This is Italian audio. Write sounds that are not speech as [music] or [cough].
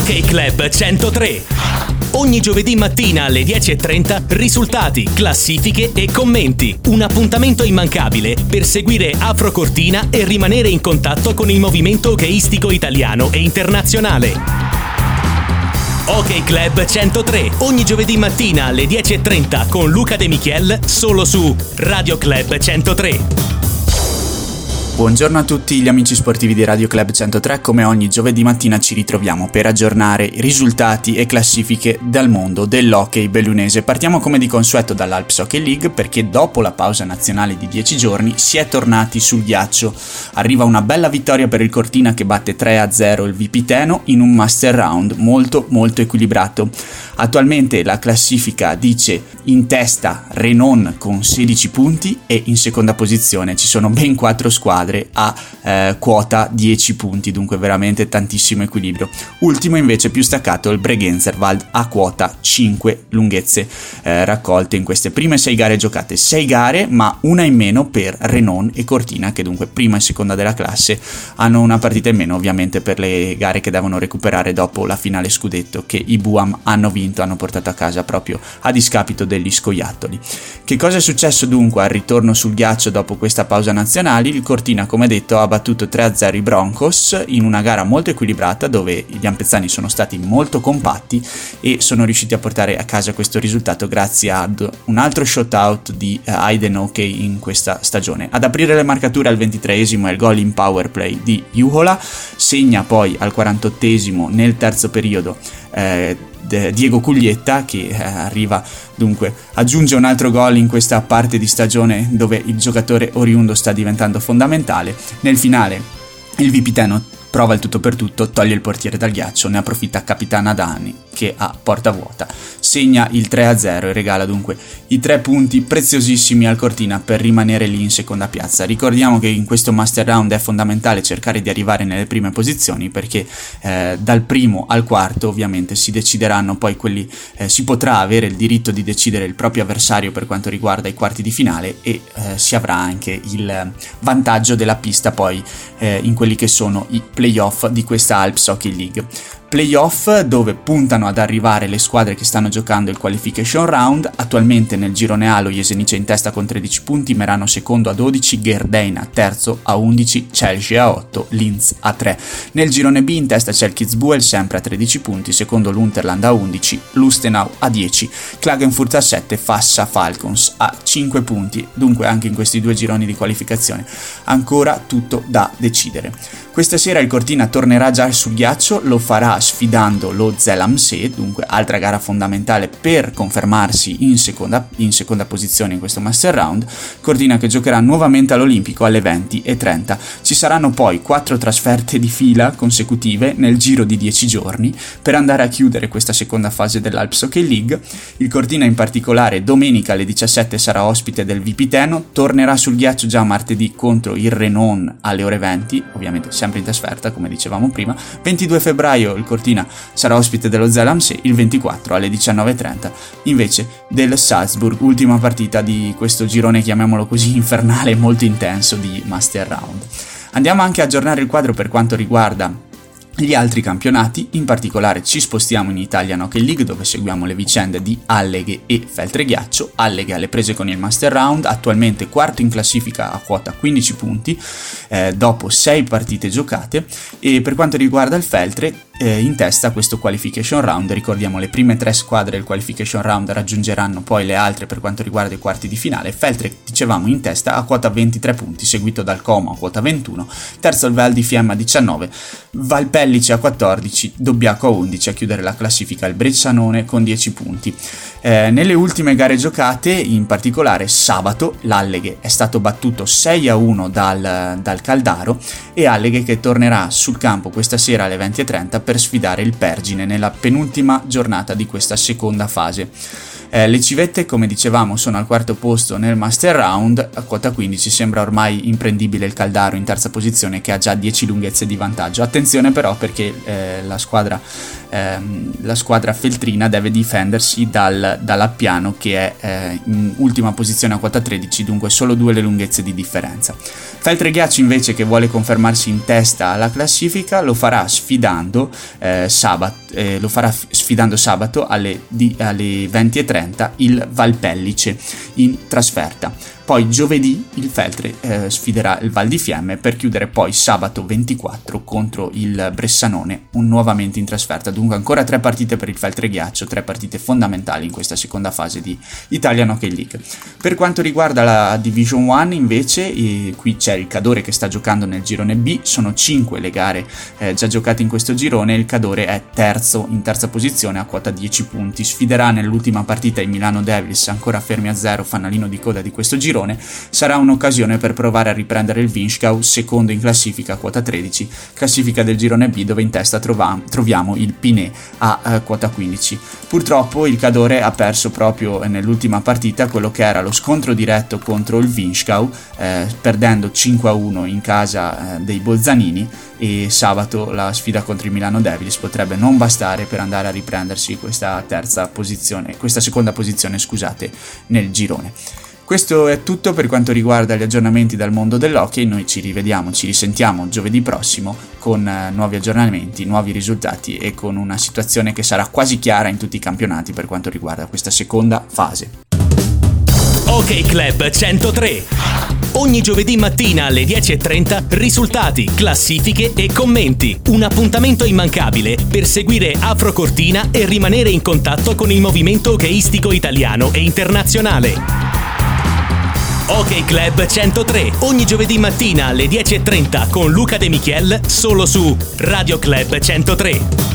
Ok Club 103. Ogni giovedì mattina alle 10.30 risultati, classifiche e commenti. Un appuntamento immancabile per seguire Afro Cortina e rimanere in contatto con il movimento hockeyistico italiano e internazionale. Ok Club 103, ogni giovedì mattina alle 10.30 con Luca De Michiel, solo su Radio Club 103. Buongiorno a tutti gli amici sportivi di Radio Club 103, come ogni giovedì mattina ci ritroviamo per aggiornare risultati e classifiche dal mondo dell'hockey bellunese. Partiamo come di consueto dall'Alps Hockey League perché dopo la pausa nazionale di 10 giorni si è tornati sul ghiaccio. Arriva una bella vittoria per il Cortina che batte 3-0 il Vipiteno in un master round molto molto equilibrato. Attualmente la classifica dice in testa Renon con 16 punti e in seconda posizione ci sono ben 4 squadre a eh, quota 10 punti, dunque veramente tantissimo equilibrio. Ultimo invece più staccato il Bregenzerwald a quota 5 lunghezze eh, raccolte in queste prime 6 gare giocate. 6 gare ma una in meno per Renon e Cortina che dunque prima e seconda della classe hanno una partita in meno ovviamente per le gare che devono recuperare dopo la finale scudetto che i Buam hanno vinto hanno portato a casa proprio a discapito degli scoiattoli. Che cosa è successo dunque al ritorno sul ghiaccio dopo questa pausa nazionale? Il Cortina, come detto, ha battuto 3-0 i Broncos in una gara molto equilibrata dove gli ampezzani sono stati molto compatti e sono riusciti a portare a casa questo risultato grazie ad un altro shootout di uh, Aiden Okey in questa stagione. Ad aprire le marcature al 23esimo è il gol in power play di Juhola, segna poi al 48esimo nel terzo periodo eh, Diego Cuglietta che eh, arriva dunque aggiunge un altro gol in questa parte di stagione dove il giocatore oriundo sta diventando fondamentale. Nel finale il Vipiteno prova il tutto per tutto, toglie il portiere dal ghiaccio, ne approfitta Capitana Dani che a porta vuota segna il 3-0 e regala dunque i tre punti preziosissimi al Cortina per rimanere lì in seconda piazza. Ricordiamo che in questo Master Round è fondamentale cercare di arrivare nelle prime posizioni perché eh, dal primo al quarto ovviamente si decideranno poi quelli, eh, si potrà avere il diritto di decidere il proprio avversario per quanto riguarda i quarti di finale e eh, si avrà anche il vantaggio della pista poi eh, in quelli che sono i playoff di questa Alps Hockey League playoff dove puntano ad arrivare le squadre che stanno giocando il qualification round. Attualmente nel girone A lo Jesenice in testa con 13 punti, Merano secondo a 12, Gerdeina terzo a 11, Chelsea a 8, Linz a 3. Nel girone B in testa c'è il Kitzbühel sempre a 13 punti, secondo l'Unterland a 11, Lustenau a 10, Klagenfurt a 7, Fassa Falcons a 5 punti. Dunque anche in questi due gironi di qualificazione ancora tutto da decidere. Questa sera il Cortina tornerà già sul ghiaccio, lo farà sfidando lo Zelamse, dunque altra gara fondamentale per confermarsi in seconda, in seconda posizione in questo Master Round. Cortina che giocherà nuovamente all'Olimpico alle 20.30. Ci saranno poi quattro trasferte di fila consecutive nel giro di 10 giorni per andare a chiudere questa seconda fase dell'Alps Hockey League. Il Cortina in particolare domenica alle 17 sarà ospite del Vipiteno, tornerà sul ghiaccio già martedì contro il Renon alle ore 20, ovviamente sempre in trasferta come dicevamo prima. 22 febbraio il Cortina sarà ospite dello Zelamse il 24 alle 19.30 invece del Salzburg, ultima partita di questo girone, chiamiamolo così, [laughs] infernale, molto intenso di Master Round. Andiamo anche a aggiornare il quadro per quanto riguarda gli altri campionati, in particolare ci spostiamo in Italian Hockey League dove seguiamo le vicende di Alleghe e Feltreghiaccio. Alleghe alle prese con il Master Round, attualmente quarto in classifica a quota 15 punti eh, dopo 6 partite giocate e per quanto riguarda il Feltre eh, in testa questo qualification round. Ricordiamo le prime tre squadre del qualification round raggiungeranno poi le altre per quanto riguarda i quarti di finale. Feltre, dicevamo, in testa a quota 23 punti, seguito dal Como a quota 21, terzo il Val di Fiamma a 19, Valpellice a 14, Dobbiaco a 11 a chiudere la classifica il Breccianone con 10 punti. Eh, nelle ultime gare giocate, in particolare sabato, l'Alleghe è stato battuto 6 a 1 dal, dal Caldaro e Alleghe che tornerà sul campo questa sera alle 20.30 per sfidare il Pergine nella penultima giornata di questa seconda fase. Eh, le civette, come dicevamo, sono al quarto posto nel Master Round, a quota 15 sembra ormai imprendibile il Caldaro in terza posizione che ha già 10 lunghezze di vantaggio. Attenzione però perché eh, la, squadra, ehm, la, squadra, feltrina deve difendersi dal, dall'Appiano che è eh, in ultima posizione a quota 13, dunque solo due le lunghezze di differenza. Feltre Ghiaccio invece che vuole confermarsi in testa alla classifica lo farà sfidando, eh, sabato, eh, lo farà sfidando sabato alle, di, alle 20.30 il Valpellice in trasferta. Poi giovedì il Feltre eh, sfiderà il Val di Fiemme per chiudere poi sabato 24 contro il Bressanone, un nuovamente in trasferta. Dunque ancora tre partite per il Feltre Ghiaccio, tre partite fondamentali in questa seconda fase di Italian Hockey League. Per quanto riguarda la Division 1 invece, eh, qui c'è il Cadore che sta giocando nel girone B, sono 5 le gare eh, già giocate in questo girone, il Cadore è terzo in terza posizione a quota 10 punti, sfiderà nell'ultima partita i Milano Devils ancora fermi a zero, fanalino di coda di questo girone girone, sarà un'occasione per provare a riprendere il Vinschgau, secondo in classifica a quota 13, classifica del girone B dove in testa trova- troviamo il Pinet a eh, quota 15. Purtroppo il Cadore ha perso proprio nell'ultima partita quello che era lo scontro diretto contro il Vinschgau, eh, perdendo 5-1 in casa eh, dei Bolzanini e sabato la sfida contro il Milano Devils potrebbe non bastare per andare a riprendersi questa terza posizione, questa seconda posizione, scusate, nel girone. Questo è tutto per quanto riguarda gli aggiornamenti dal mondo dell'hockey, noi ci rivediamo, ci risentiamo giovedì prossimo con eh, nuovi aggiornamenti, nuovi risultati e con una situazione che sarà quasi chiara in tutti i campionati per quanto riguarda questa seconda fase. Ok Club 103. Ogni giovedì mattina alle 10.30 risultati, classifiche e commenti. Un appuntamento immancabile per seguire Afro Cortina e rimanere in contatto con il movimento hockeyistico italiano e internazionale. Ok Club 103, ogni giovedì mattina alle 10.30 con Luca De Michiel, solo su Radio Club 103.